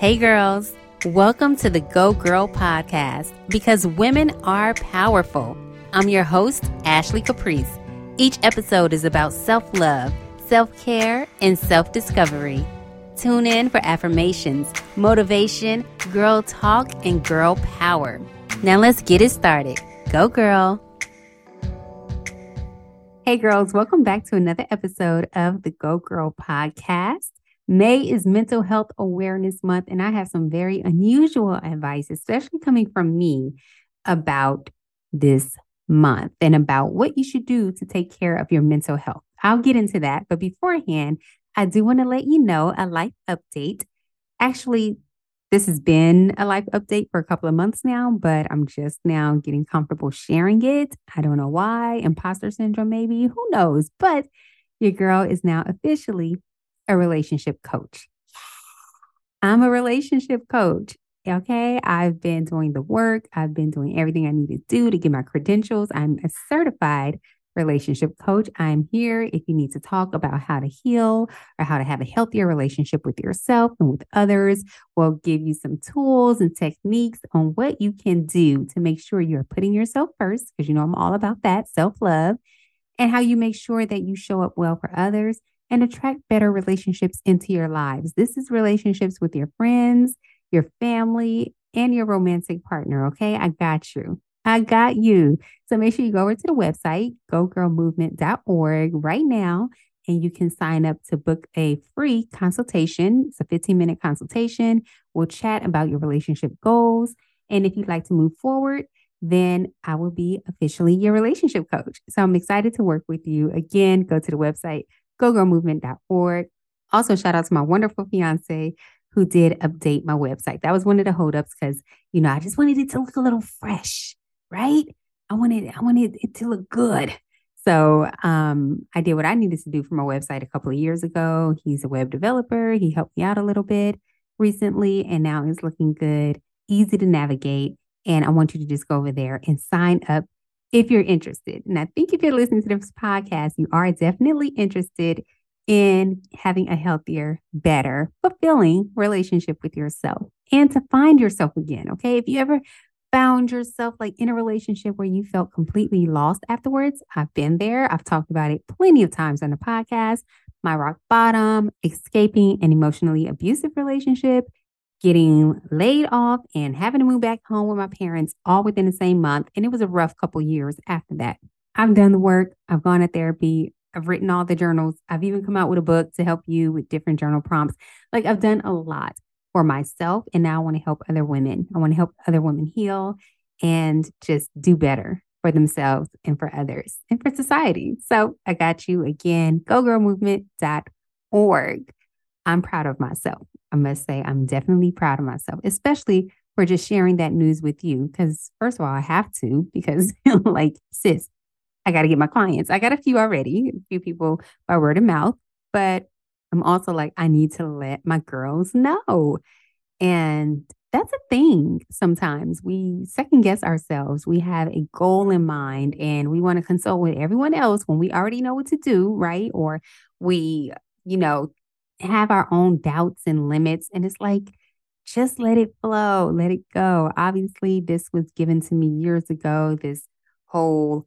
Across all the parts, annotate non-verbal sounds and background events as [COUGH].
Hey, girls. Welcome to the Go Girl podcast because women are powerful. I'm your host, Ashley Caprice. Each episode is about self love, self care, and self discovery. Tune in for affirmations, motivation, girl talk, and girl power. Now let's get it started. Go, girl. Hey, girls. Welcome back to another episode of the Go Girl podcast. May is Mental Health Awareness Month, and I have some very unusual advice, especially coming from me, about this month and about what you should do to take care of your mental health. I'll get into that. But beforehand, I do want to let you know a life update. Actually, this has been a life update for a couple of months now, but I'm just now getting comfortable sharing it. I don't know why. Imposter syndrome, maybe. Who knows? But your girl is now officially a relationship coach. I'm a relationship coach. Okay. I've been doing the work, I've been doing everything I need to do to get my credentials. I'm a certified relationship coach. I'm here if you need to talk about how to heal or how to have a healthier relationship with yourself and with others. We'll give you some tools and techniques on what you can do to make sure you're putting yourself first, because you know I'm all about that self love, and how you make sure that you show up well for others and attract better relationships into your lives. This is relationships with your friends, your family, and your romantic partner. Okay. I got you. I got you. So make sure you go over to the website, gogirlmovement.org right now, and you can sign up to book a free consultation. It's a 15 minute consultation. We'll chat about your relationship goals. And if you'd like to move forward, then I will be officially your relationship coach. So I'm excited to work with you. Again, go to the website, gogirlmovement.org. Also, shout out to my wonderful fiance who did update my website. That was one of the holdups because, you know, I just wanted it to look a little fresh, right? I wanted I wanted it to look good. So um, I did what I needed to do for my website a couple of years ago. He's a web developer. He helped me out a little bit recently, and now it's looking good, easy to navigate. And I want you to just go over there and sign up if you're interested. And I think if you're listening to this podcast, you are definitely interested in having a healthier, better, fulfilling relationship with yourself and to find yourself again. Okay. If you ever found yourself like in a relationship where you felt completely lost afterwards, I've been there. I've talked about it plenty of times on the podcast. My rock bottom, escaping an emotionally abusive relationship, getting laid off and having to move back home with my parents all within the same month. And it was a rough couple years after that. I've done the work, I've gone to therapy, I've written all the journals, I've even come out with a book to help you with different journal prompts. Like I've done a lot for myself. And now I want to help other women. I want to help other women heal and just do better for themselves and for others and for society. So I got you again, gogirlmovement.org. I'm proud of myself. I must say, I'm definitely proud of myself, especially for just sharing that news with you. Because, first of all, I have to, because, [LAUGHS] like, sis, I got to get my clients. I got a few already, a few people by word of mouth, but I'm also like, I need to let my girls know. And that's a thing sometimes. We second guess ourselves. We have a goal in mind and we want to consult with everyone else when we already know what to do, right? Or we, you know, have our own doubts and limits. And it's like, just let it flow, let it go. Obviously, this was given to me years ago, this whole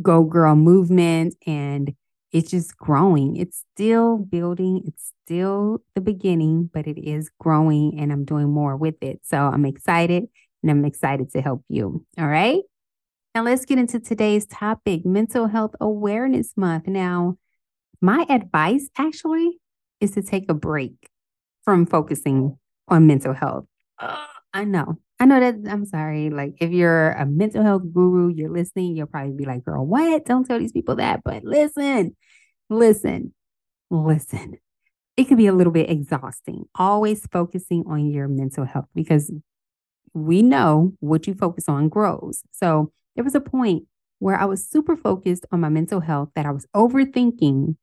go girl movement, and it's just growing. It's still building, it's still the beginning, but it is growing, and I'm doing more with it. So I'm excited and I'm excited to help you. All right. Now, let's get into today's topic Mental Health Awareness Month. Now, my advice actually is to take a break from focusing on mental health. Uh, I know. I know that I'm sorry. Like, if you're a mental health guru, you're listening, you'll probably be like, girl, what? Don't tell these people that. But listen, listen, listen. It can be a little bit exhausting, always focusing on your mental health because we know what you focus on grows. So there was a point where I was super focused on my mental health that I was overthinking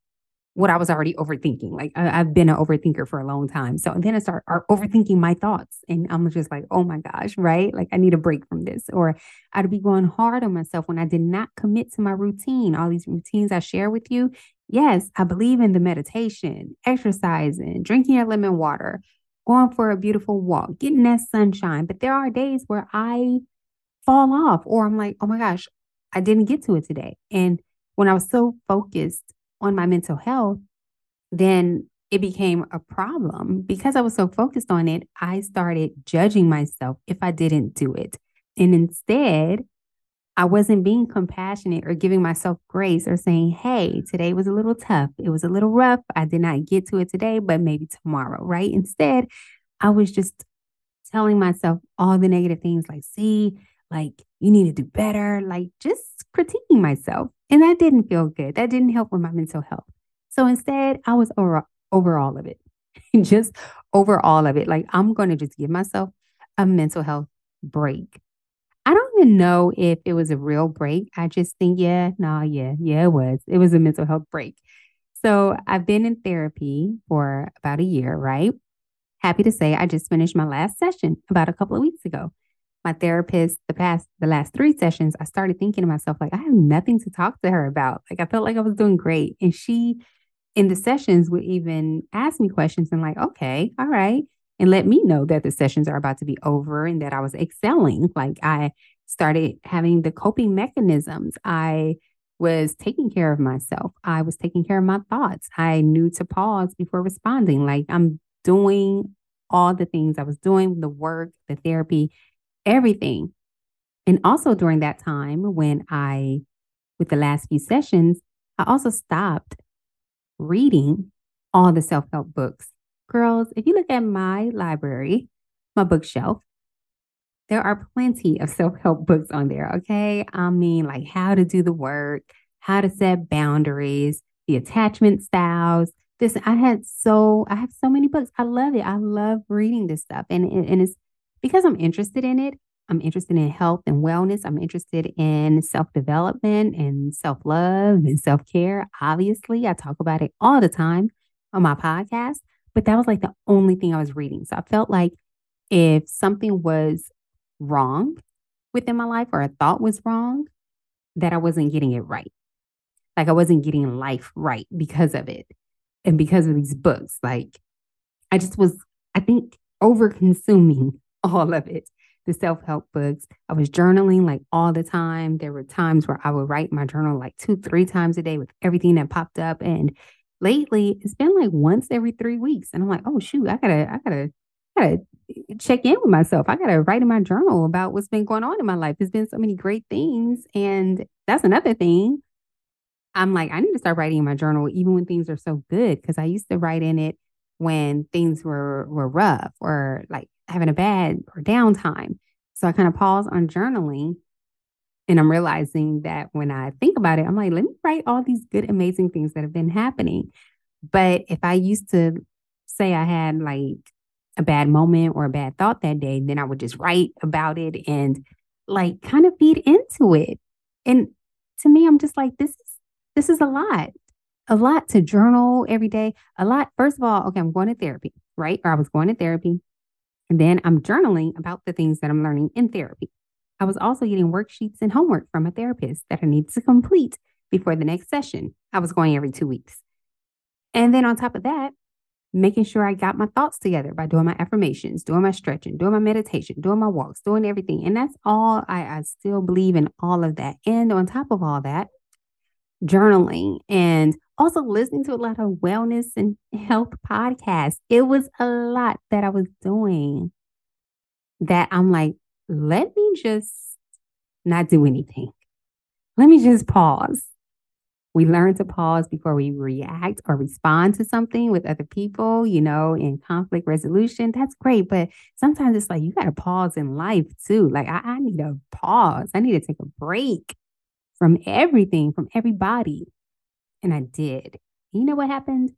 what I was already overthinking. Like I, have been an overthinker for a long time. So then I start overthinking my thoughts and I'm just like, oh my gosh, right? Like I need a break from this. Or I'd be going hard on myself when I did not commit to my routine. All these routines I share with you. Yes, I believe in the meditation, exercising, drinking your lemon water, going for a beautiful walk, getting that sunshine. But there are days where I fall off or I'm like, oh my gosh, I didn't get to it today. And when I was so focused on my mental health, then it became a problem because I was so focused on it. I started judging myself if I didn't do it. And instead, I wasn't being compassionate or giving myself grace or saying, hey, today was a little tough. It was a little rough. I did not get to it today, but maybe tomorrow, right? Instead, I was just telling myself all the negative things like, see, like you need to do better, like just critiquing myself. And that didn't feel good. That didn't help with my mental health. So instead, I was over over all of it. [LAUGHS] just over all of it. Like I'm going to just give myself a mental health break. I don't even know if it was a real break. I just think, yeah, no, nah, yeah, yeah, it was. It was a mental health break. So I've been in therapy for about a year, right? Happy to say I just finished my last session about a couple of weeks ago. My therapist, the past, the last three sessions, I started thinking to myself, like, I have nothing to talk to her about. Like, I felt like I was doing great. And she in the sessions would even ask me questions and like, okay, all right. And let me know that the sessions are about to be over and that I was excelling. Like I started having the coping mechanisms. I was taking care of myself. I was taking care of my thoughts. I knew to pause before responding. Like I'm doing all the things I was doing, the work, the therapy, everything. And also during that time when I, with the last few sessions, I also stopped reading all the self help books. Girls, if you look at my library, my bookshelf, there are plenty of self help books on there. Okay. I mean, like how to do the work, how to set boundaries, the attachment styles. This, I had so, I have so many books. I love it. I love reading this stuff. And, and it's because I'm interested in it. I'm interested in health and wellness. I'm interested in self development and self love and self care. Obviously, I talk about it all the time on my podcast, but that was like the only thing I was reading. So I felt like if something was wrong within my life or a thought was wrong, that I wasn't getting it right. Like I wasn't getting life right because of it and because of these books. Like I just was, I think, over consuming all of it the self help books. I was journaling like all the time. There were times where I would write my journal like two, three times a day with everything that popped up. And lately, it's been like once every three weeks. And I'm like, oh, shoot, I gotta, I gotta, I gotta check in with myself. I gotta write in my journal about what's been going on in my life. There's been so many great things. And that's another thing. I'm like, I need to start writing in my journal even when things are so good. Cause I used to write in it when things were were rough or like having a bad or downtime. So I kind of pause on journaling and I'm realizing that when I think about it, I'm like, let me write all these good, amazing things that have been happening. But if I used to say I had like a bad moment or a bad thought that day, then I would just write about it and like kind of feed into it. And to me, I'm just like, this is this is a lot. A lot to journal every day. A lot. First of all, okay, I'm going to therapy, right? Or I was going to therapy. Then I'm journaling about the things that I'm learning in therapy. I was also getting worksheets and homework from a therapist that I needed to complete before the next session. I was going every two weeks. And then on top of that, making sure I got my thoughts together by doing my affirmations, doing my stretching, doing my meditation, doing my walks, doing everything. And that's all I, I still believe in all of that. And on top of all that, journaling and also listening to a lot of wellness and health podcasts. It was a lot that I was doing that I'm like, let me just not do anything. Let me just pause. We learn to pause before we react or respond to something with other people, you know, in conflict resolution. That's great. But sometimes it's like you got to pause in life too. Like, I, I need a pause. I need to take a break from everything, from everybody. And I did. You know what happened?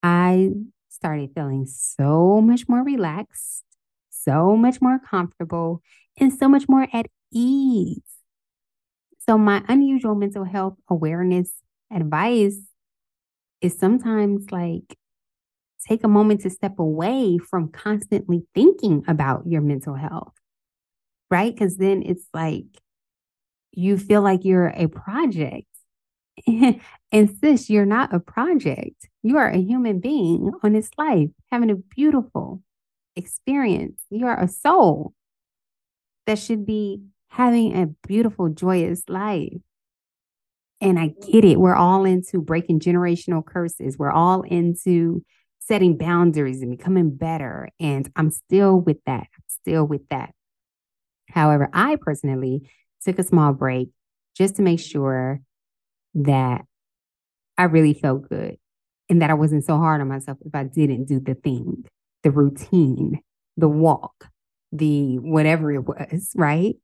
I started feeling so much more relaxed, so much more comfortable, and so much more at ease. So, my unusual mental health awareness advice is sometimes like take a moment to step away from constantly thinking about your mental health, right? Because then it's like you feel like you're a project [LAUGHS] And sis, you're not a project. You are a human being on this life having a beautiful experience. You are a soul that should be having a beautiful, joyous life. And I get it. We're all into breaking generational curses. We're all into setting boundaries and becoming better. And I'm still with that. I'm still with that. However, I personally took a small break just to make sure that I really felt good and that I wasn't so hard on myself if I didn't do the thing, the routine, the walk, the whatever it was, [LAUGHS] right?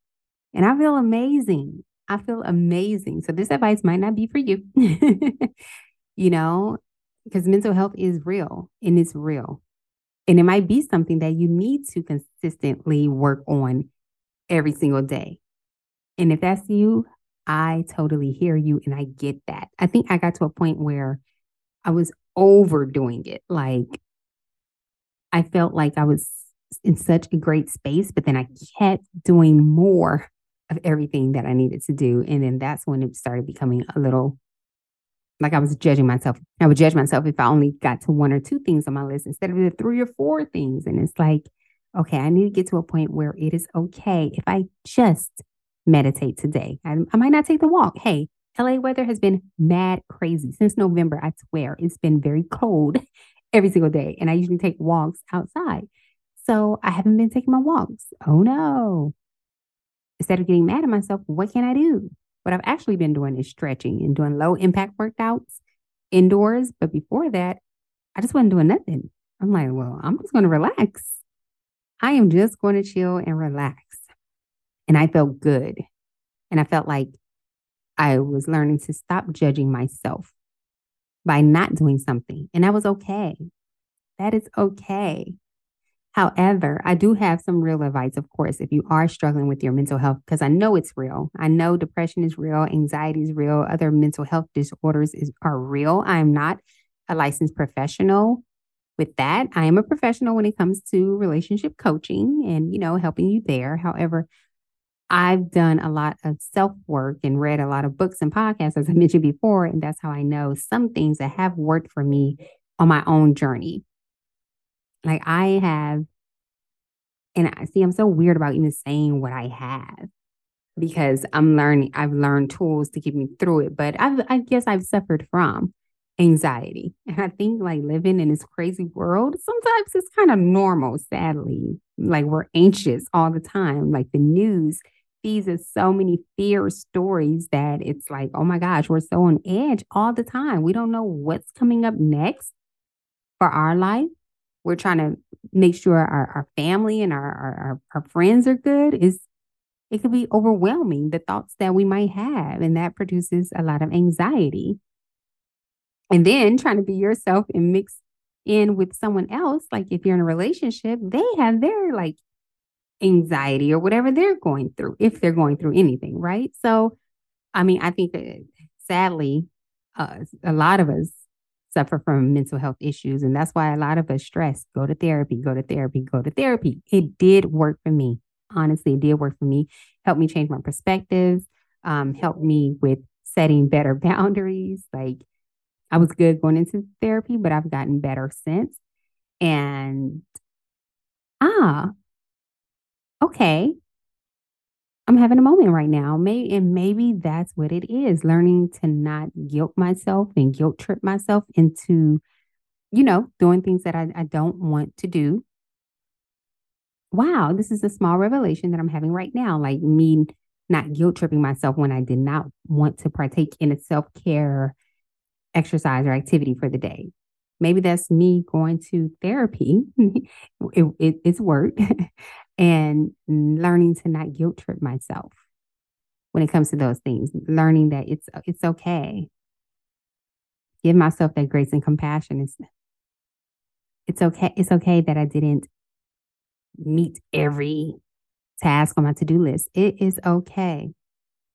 And I feel amazing. I feel amazing. So this advice might not be for you, [LAUGHS] you know, because mental health is real and it's real. And it might be something that you need to consistently work on every single day. And if that's you, I totally hear you and I get that. I think I got to a point where I was overdoing it. Like I felt like I was in such a great space, but then I kept doing more of everything that I needed to do. And then that's when it started becoming a little like I was judging myself. I would judge myself if I only got to one or two things on my list instead of the three or four things. And it's like, okay, I need to get to a point where it is okay if I just meditate today. I, I might not take the walk. Hey, LA weather has been mad crazy since November. I swear it's been very cold [LAUGHS] every single day. And I usually take walks outside. So I haven't been taking my walks. Oh no instead of getting mad at myself, what can I do? What I've actually been doing is stretching and doing low impact workouts indoors. But before that, I just wasn't doing nothing. I'm like, well, I'm just going to relax. I am just going to chill and relax. And I felt good. And I felt like I was learning to stop judging myself by not doing something. And that was okay. That is okay. However, I do have some real advice, of course, if you are struggling with your mental health, because I know it's real. I know depression is real, anxiety is real, other mental health disorders is, are real. I am not a licensed professional with that. I am a professional when it comes to relationship coaching and, you know, helping you there. However, I've done a lot of self work and read a lot of books and podcasts, as I [LAUGHS] mentioned before. And that's how I know some things that have worked for me on my own journey. Like I have, and I see, I'm so weird about even saying what I have because I'm learning, I've learned tools to get me through it. But I've, I guess I've suffered from anxiety. And I think like living in this crazy world, sometimes it's kind of normal, sadly. Like we're anxious all the time. Like the news feeds so many fear stories that it's like, oh my gosh, we're so on edge all the time. We don't know what's coming up next for our life. We're trying to make sure our, our family and our, our, our friends are good. Is it could be overwhelming the thoughts that we might have and that produces a lot of anxiety. And then trying to be yourself and mix in with someone else like if you're in a relationship they have their like anxiety or whatever they're going through if they're going through anything right so i mean i think that sadly uh, a lot of us suffer from mental health issues. And that's why a lot of us stress go to therapy, go to therapy, go to therapy. It did work for me. Honestly, it did work for me. Helped me change my perspectives, um, helped me with setting better [LAUGHS] boundaries. Like I was good going into therapy, but I've gotten better since. And ah, okay, I'm having a moment right now. Maybe and maybe that's what it is. Learning to not guilt myself and guilt trip myself into, you know, doing things that I, I don't want to do. Wow, this is a small revelation that I'm having right now. Like me not guilt tripping myself when I did not want to partake in a self-care exercise or activity for the day. Maybe that's me going to therapy. [LAUGHS] it, it, it's work. [LAUGHS] and learning to not guilt trip myself when it comes to those things learning that it's it's okay. Give myself that grace and compassion. It's it's okay it's okay that i didn't meet every task on my to-do list. It is okay.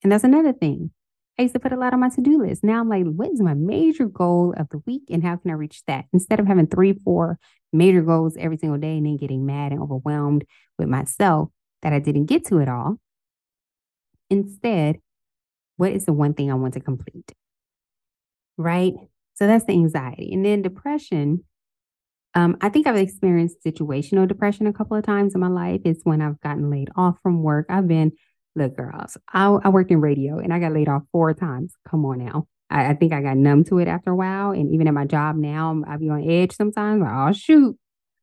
And that's another thing. I used to put a lot on my to-do list. Now I'm like, what is my major goal of the week and how can I reach that? Instead of having three, four major goals every single day and then getting mad and overwhelmed with myself that I didn't get to it all. Instead, what is the one thing I want to complete? right? So that's the anxiety. And then depression. Um, I think I've experienced situational depression a couple of times in my life. It's when I've gotten laid off from work. I've been, look, girls, I, I worked in radio and I got laid off four times. Come on now. I, I, think I got numb to it after a while. And even at my job now, I be on edge sometimes. Like, oh, shoot.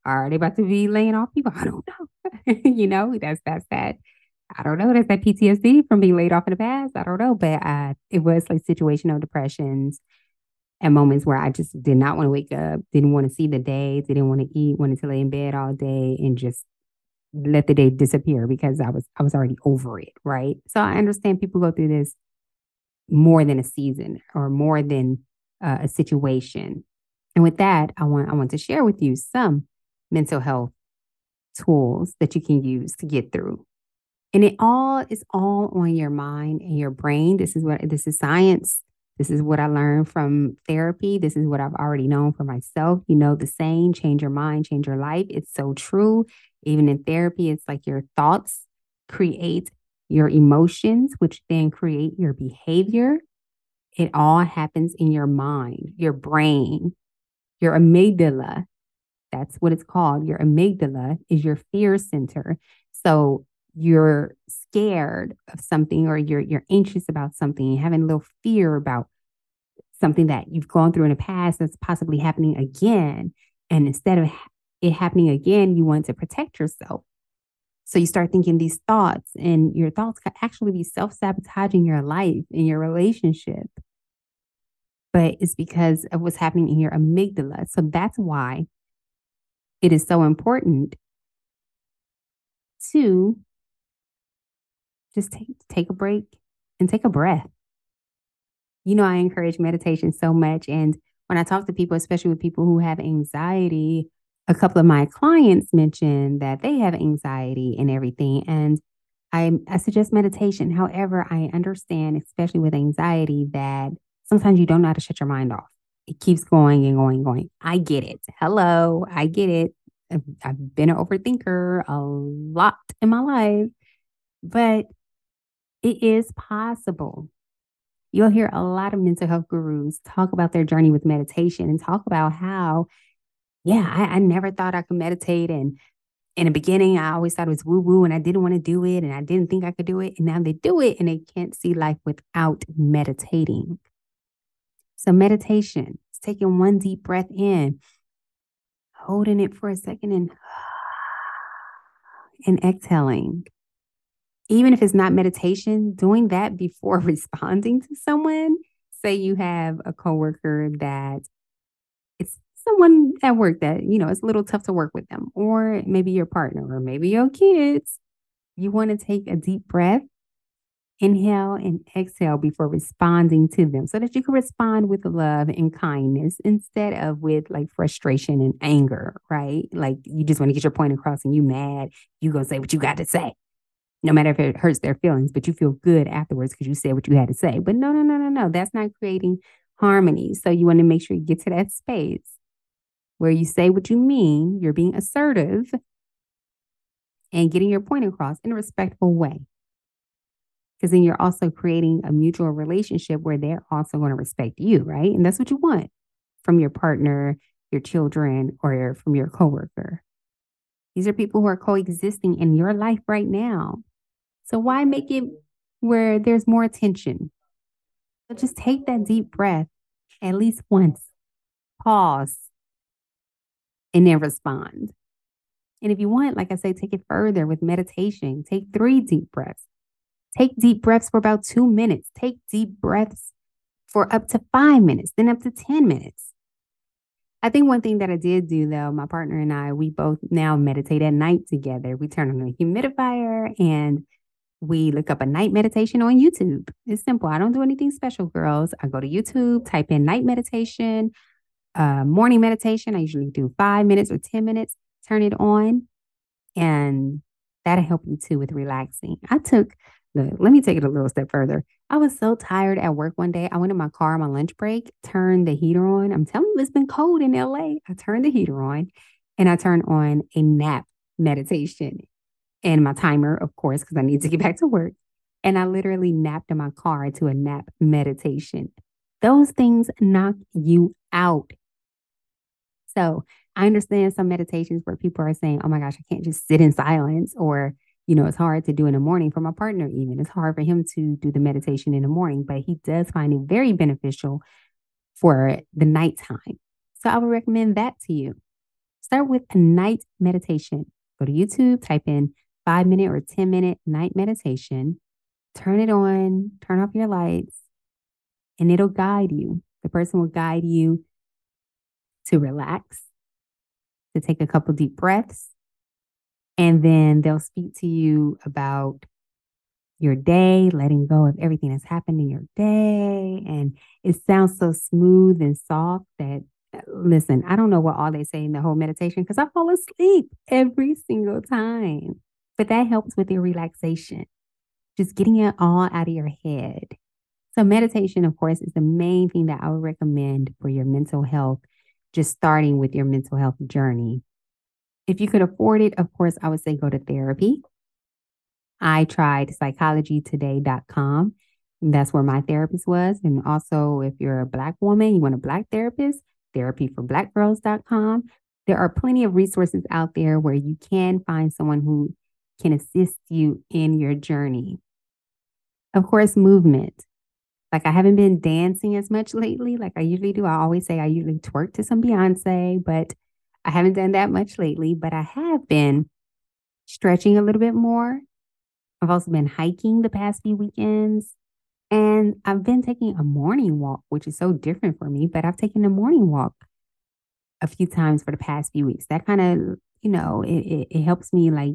Are they about to be laying off people? [LAUGHS] I don't know. [LAUGHS] you know, that's that's that. I don't know. That's that PTSD from being laid off in the past. I don't know. But uh, it was like situational depressions at moments where I just did not want to wake up, didn't want to see the day, didn't want to eat, wanted to lay in bed all day and just let the day disappear because I was I was already over it, right? So I understand people go through this more than a season or more than uh, a situation. And with that, I want I want to share with you some mental health tools that you can use to get through. And it all is all on your mind and your brain. This is what this is science. This is what I learned from therapy. This is what I've already known for myself. You know, the saying, change your mind, change your life. It's so true. Even in therapy, it's like your thoughts create your emotions, which then create your behavior. It all happens in your mind, your brain, your amygdala. That's what it's called. Your amygdala is your fear center. So you're scared of something or you're you're anxious about something, having a little fear about something that you've gone through in the past that's possibly happening again. And instead of it happening again, you want to protect yourself. So you start thinking these thoughts, and your thoughts could actually be self sabotaging your life and your relationship. But it's because of what's happening in your amygdala. So that's why it is so important to just take take a break and take a breath. You know, I encourage meditation so much. And when I talk to people, especially with people who have anxiety, a couple of my clients mentioned that they have anxiety and everything. And I, I suggest meditation. However, I understand, especially with anxiety, that sometimes you don't know how to shut your mind off. It keeps going and going and going. I get it. Hello, I get it. I've been an overthinker a lot in my life, but it is possible. You'll hear a lot of mental health gurus talk about their journey with meditation and talk about how, yeah, I, I never thought I could meditate. And in the beginning, I always thought it was woo woo and I didn't want to do it and I didn't think I could do it. And now they do it and they can't see life without meditating. So, meditation is taking one deep breath in, holding it for a second and, [SIGHS] and exhaling even if it's not meditation, doing that before [LAUGHS] responding to someone. Say you have a coworker that someone at work that, you know, it's a little tough to work with them, or maybe your partner, or maybe your kids. You want to take a deep breath, inhale and exhale before responding to them so that you can respond with love and kindness instead of with like frustration and anger, right? Like you just want to get your point across and you mad, you gonna say what you got to say no matter if it hurts their feelings, but you feel good afterwards because you said what you had to say. But no, no, no, no, no. That's not creating harmony. So you want to make sure you get to that space where you say what you mean, you're being assertive and getting your point across in a respectful way. Because then you're also creating a mutual relationship where they're also going to respect you, right? And that's what you want from your partner, your children, or from your coworker. These are people who are coexisting in your life right now. So why make it where there's more attention? So just take that deep breath at least once, pause, and then respond. And if you want, like I say, take it further with meditation. Take three deep breaths. Take deep breaths for about two minutes. Take deep breaths for up to five minutes, then up to 10 minutes. I think one thing that I did do though, my partner and I, we both now meditate at night together. We turn on a humidifier and we look up a night meditation on YouTube. It's simple. I don't do anything special, girls. I go to YouTube, type in night meditation, uh, morning meditation. I usually do five minutes or 10 minutes, turn it on, and that'll help you too with relaxing. I took Look, let me take it a little step further. I was so tired at work one day. I went in my car on my lunch break, turned the heater on. I'm telling you, it's been cold in LA. I turned the heater on and I turned on a nap meditation and my timer, of course, because I need to get back to work. And I literally napped in my car to a nap meditation. Those things knock you out. So I understand some meditations where people are saying, oh my gosh, I can't just sit in silence, or, you know, it's hard to do in the morning for my partner, even. It's hard for him to do the meditation in the morning, but he does find it very beneficial for the nighttime. So I would recommend that to you. Start with a night meditation. Go to YouTube, type in five minute or 10 minute night meditation, turn it on, turn off your lights, and it'll guide you. The person will guide you to relax, to take a couple deep breaths, and then they'll speak to you about your day, letting go of everything that's happened in your day. And it sounds so smooth and soft that, uh, listen, I don't know what all they say in the whole meditation because I fall asleep every single time. But that helps with your relaxation, just getting it all out of your head. So, meditation, of course, is the main thing that I would recommend for your mental health, just starting with your mental health journey. If you could afford it, of course, I would say go to therapy. I tried psychologytoday.com. That's where my therapist was. And also, if you're a Black woman, you want a Black therapist, therapyforblackgirls.com. There are plenty of resources out there where you can find someone who can assist you in your journey. Of course, movement. Like I haven't been dancing as much lately, like I usually do. I always say I usually twerk to some Beyonce, but I haven't done that much lately. But I have been stretching a little bit more. I've also been hiking the past few weekends. And I've been taking a morning walk, which is so different for me, but I've taken a morning walk a few times for the past few weeks. That kind of, you know, it, it, it helps me like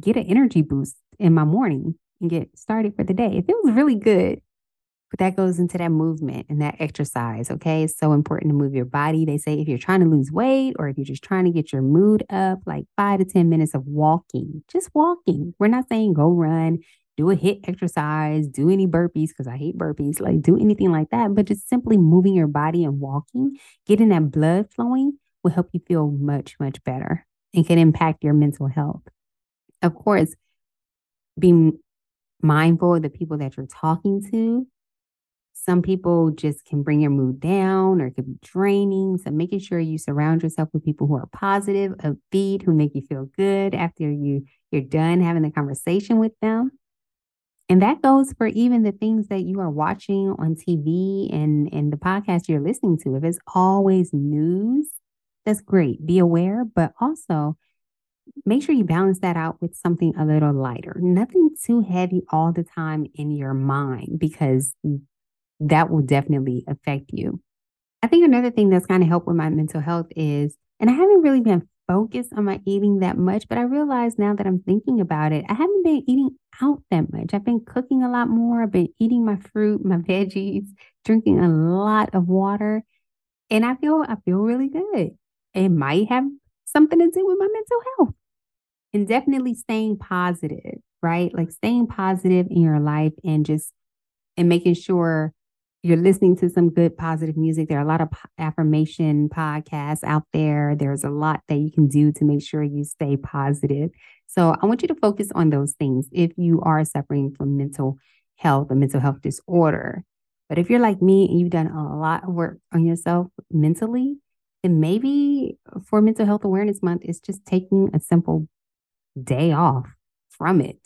get an energy boost in my morning and get started for the day. It feels really good. But that goes into that movement and that exercise. Okay. It's so important to move your body. They say if you're trying to lose weight or if you're just trying to get your mood up, like five to 10 minutes of walking, just walking. We're not saying go run, do a HIIT exercise, do any burpees because I hate burpees, like do anything like that. But just simply moving your body and walking, getting that blood flowing will help you feel much, much better and can impact your mental health. Of course, being mindful of the people that you're talking to. Some people just can bring your mood down or it could be draining. So making sure you surround yourself with people who are positive, upbeat, who make you feel good after you you're done having the conversation with them. And that goes for even the things that you are watching on TV and, and the podcast you're listening to. If it's always news, that's great. Be aware, but also make sure you balance that out with something a little lighter. Nothing too heavy all the time in your mind because that will definitely affect you. I think another thing that's kind of helped with my mental health is, and I haven't really been focused on my eating that much, but I realize now that I'm thinking about it, I haven't been eating out that much. I've been cooking a lot more. I've been eating my fruit, my [LAUGHS] veggies, drinking a lot of water, and I feel I feel really good. It might have something to do with my mental health and definitely staying positive, right? Like staying positive in your life and just and making sure you're listening to some good positive music. There are a lot of affirmation podcasts out there. There's a lot that you can do to make sure you stay positive. So I want you to focus on those things if you are suffering from mental health, a mental health disorder. But if you're like me and you've done a lot of work on yourself mentally, then maybe for Mental Health Awareness Month, it's just taking a simple day off from it,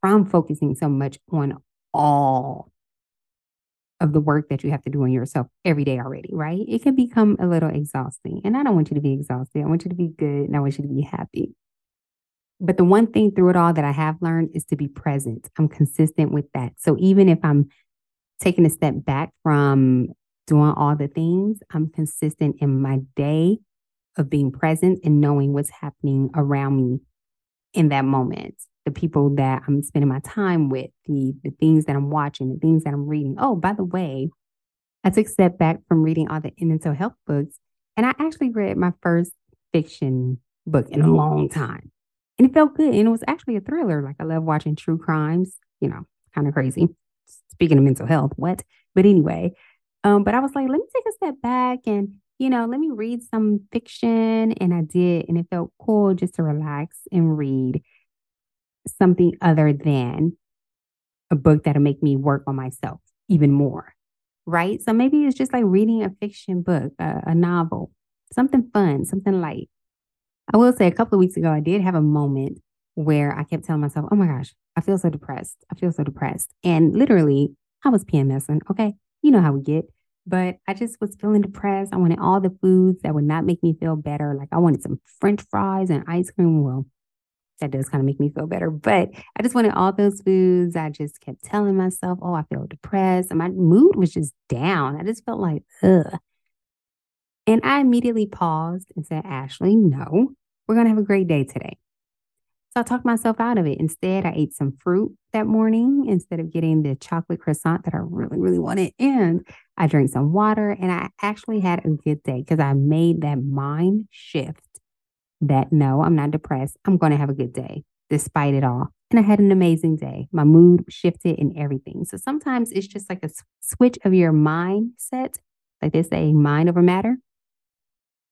from focusing so much on all of the work that you have to do on yourself every day already, right? It can become a little exhausting. And I don't want you to be exhausted. I want you to be good and I want you to be happy. But the one thing through it all that I have learned is to be present. I'm consistent with that. So even if I'm taking a step back from doing all the things, I'm consistent in my day of being present and knowing what's happening around me in that moment, the people that I'm spending my time with, the the things that I'm watching, the things that I'm reading. Oh, by the way, I took a step back from reading all the mental health books, and I actually read my first fiction book in a long time, and it felt good. And it was actually a thriller. Like I love watching true crimes. You know, kind of crazy. Speaking of mental health, what? But anyway, um, but I was like, let me take a step back and you know, let me read some fiction. And I did. And it felt cool just to relax and read something other than a book that'll make me work on myself even more. right? So maybe it's just like reading a fiction book, a, a novel, something fun, something light. I will say a couple of weeks ago, I did have a moment where I kept telling myself, oh my gosh, I feel so depressed. I feel so depressed. And literally, I was PMSing. Okay. You know how we get. But I just was feeling depressed. I wanted all the foods that would not make me feel better. Like I wanted some french fries and ice cream. Well, that does kind of make me feel better. But I just wanted all those foods. I just kept telling myself, oh, I feel depressed. And my mood was just down. I just felt like, ugh. And I immediately paused and said, Ashley, no, we're going to have a great day today. So I talked myself out of it. Instead, I ate some fruit that morning instead of getting the chocolate croissant that I really, really wanted. And I drank some water and I actually had a good day because I made that mind shift that no, I'm not depressed. I'm going to have a good day despite it all. And I had an amazing day. My mood shifted and everything. So sometimes it's just like a switch of your mindset, like they say, mind over matter,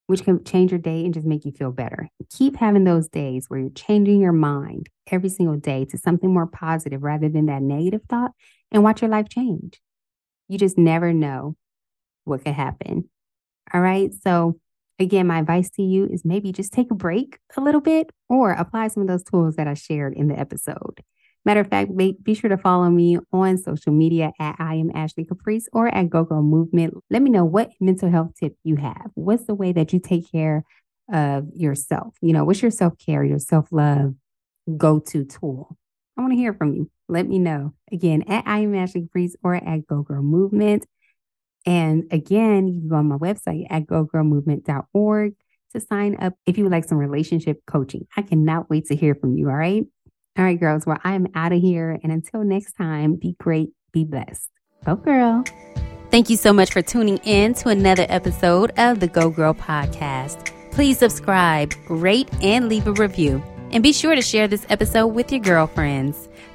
which can change your day and just make you feel better. Keep having those days where you're changing your mind every single day to something more positive rather than that negative thought and watch your life change. You just never know what could happen. All right. So Again, my advice to you is maybe just take a break a little bit or apply some of those tools that I shared in the episode. Matter of fact, be sure to follow me on social media at I am Ashley Caprice or at Go Girl Movement. Let me know what mental health tip you have. What's the way that you take care of yourself? You know, what's your self care, your self love go to tool? I want to hear from you. Let me know. Again, at I am Ashley Caprice or at Go Girl Movement. And again, you can go on my website at gogirlmovement.org to sign up if you would like some relationship coaching. I cannot wait to hear from you. All right. All right, girls. Well, I'm out of here. And until next time, be great, be blessed. Go, girl. Thank you so much for tuning in to another episode of the Go Girl podcast. Please subscribe, rate, and leave a review. And be sure to share this episode with your girlfriends.